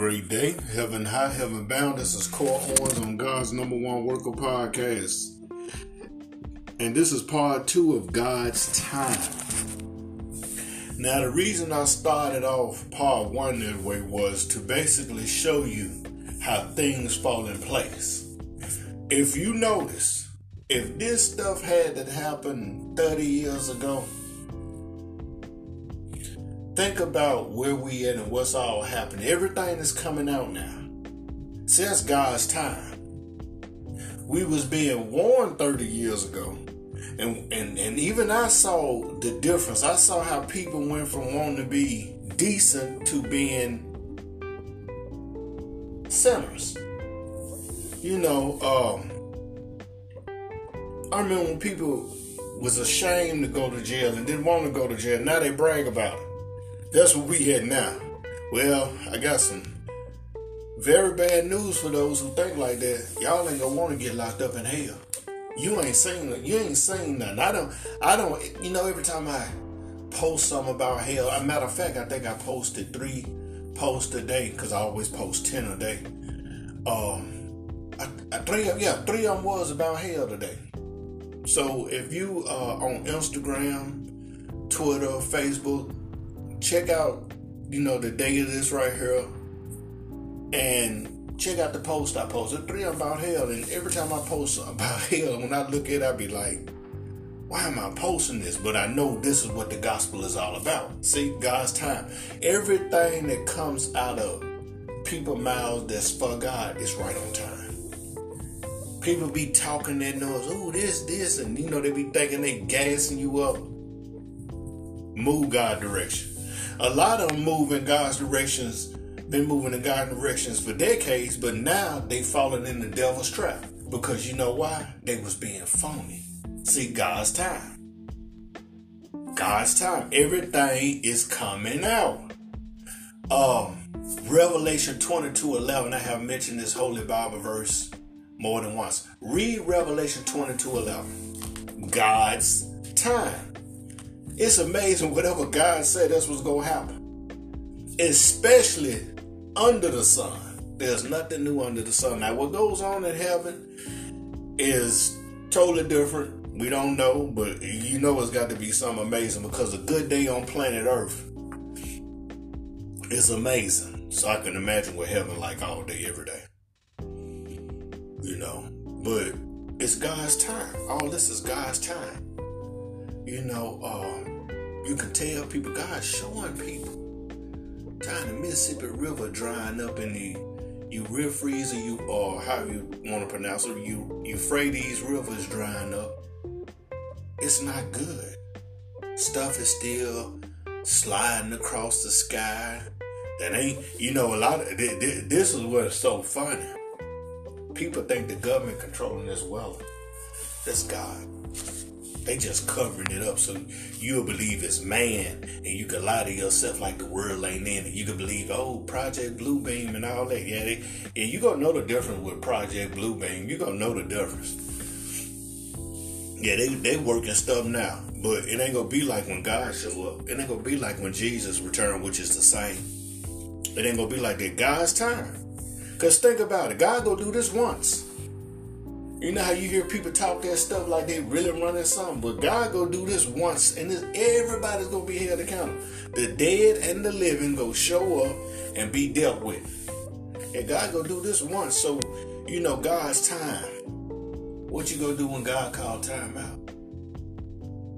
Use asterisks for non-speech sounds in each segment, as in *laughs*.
great day. Heaven high, heaven bound. This is Core Owens on God's number one worker podcast. And this is part two of God's time. Now, the reason I started off part one that way was to basically show you how things fall in place. If you notice, if this stuff had to happen 30 years ago, think about where we at and what's all happening. Everything is coming out now. Since God's time. We was being warned 30 years ago. And, and and even I saw the difference. I saw how people went from wanting to be decent to being sinners. You know, um, I remember when people was ashamed to go to jail and didn't want to go to jail. Now they brag about it. That's what we had now. Well, I got some very bad news for those who think like that. Y'all ain't gonna want to get locked up in hell. You ain't seen you ain't seen nothing. I don't I don't you know every time I post something about hell, a matter of fact, I think I posted three posts a day because I always post ten a day. Um, I, I, three yeah three of them was about hell today. So if you are on Instagram, Twitter, Facebook, check out, you know, the day of this right here. And check out the post I posted. Three about hell. And every time I post about *laughs* hell, when I look at it, I be like, why am I posting this? But I know this is what the gospel is all about. See, God's time. Everything that comes out of people mouths that's for God is right on time. People be talking that noise, oh, this, this, and you know, they be thinking they gassing you up. Move God direction a lot of them move in God's directions, been moving in God's directions for decades, but now they fallen in the devil's trap. Because you know why? They was being phony. See, God's time. God's time. Everything is coming out. Um, Revelation 22 11, I have mentioned this Holy Bible verse more than once. Read Revelation 22 11. God's time. It's amazing whatever God said that's what's gonna happen. Especially under the sun. There's nothing new under the sun. Now what goes on in heaven is totally different. We don't know, but you know it's got to be something amazing because a good day on planet Earth is amazing. So I can imagine what heaven like all day, every day. You know, but it's God's time. All this is God's time. You know, um, you can tell people, God's showing people. Time the Mississippi River drying up in the Euphrates, or you or how you want to pronounce it, you Euphrates River is drying up. It's not good. Stuff is still sliding across the sky. That ain't, you know, a lot of this is what's so funny. People think the government controlling this weather. That's God. They just covering it up so you'll believe it's man and you can lie to yourself like the world ain't in it. You can believe, oh, Project Bluebeam and all that. Yeah, they, yeah, you gonna know the difference with Project Bluebeam. You gonna know the difference. Yeah, they they working stuff now, but it ain't gonna be like when God show up. It ain't gonna be like when Jesus returned, which is the same. It ain't gonna be like that. God's time. Cause think about it, God gonna do this once. You know how you hear people talk that stuff like they really running something, but God go do this once, and this, everybody's gonna be held accountable. The dead and the living go show up and be dealt with, and God go do this once. So you know God's time. What you gonna do when God call time out?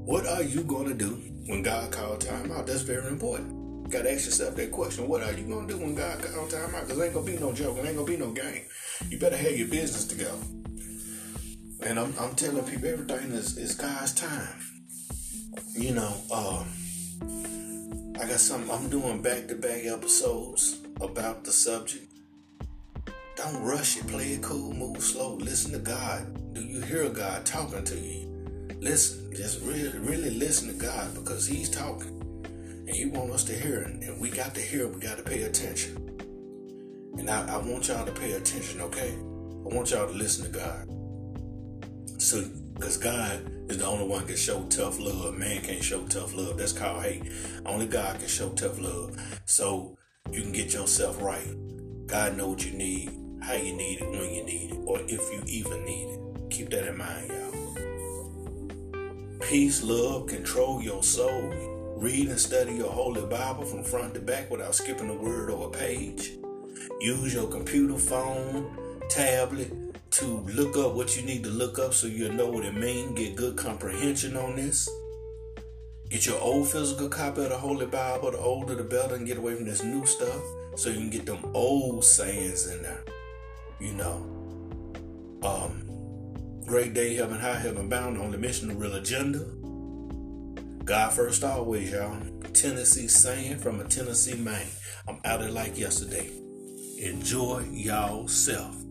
What are you gonna do when God call time out? That's very important. You Gotta ask yourself that question. What are you gonna do when God call time out? Cause ain't gonna be no joke. It ain't gonna be no game. You better have your business together. And I'm, I'm telling people everything is, is God's time. You know, um, I got some, I'm doing back to back episodes about the subject. Don't rush it. Play it cool, move slow. Listen to God. Do you hear God talking to you? Listen, just really, really listen to God because He's talking. And He wants us to hear it. And we got to hear it. We got to pay attention. And I, I want y'all to pay attention, okay? I want y'all to listen to God. So, because God is the only one can show tough love. Man can't show tough love. That's called hate. Only God can show tough love. So you can get yourself right. God know what you need, how you need it, when you need it, or if you even need it. Keep that in mind, y'all. Peace, love, control your soul. Read and study your Holy Bible from front to back without skipping a word or a page. Use your computer, phone, tablet to look up what you need to look up so you'll know what it means. Get good comprehension on this. Get your old physical copy of the Holy Bible. The older the better, and get away from this new stuff so you can get them old sayings in there. You know. Um, great day, heaven high, heaven bound, on the mission, the real agenda. God first always, y'all. Tennessee saying from a Tennessee man. I'm out of like yesterday. Enjoy y'all self.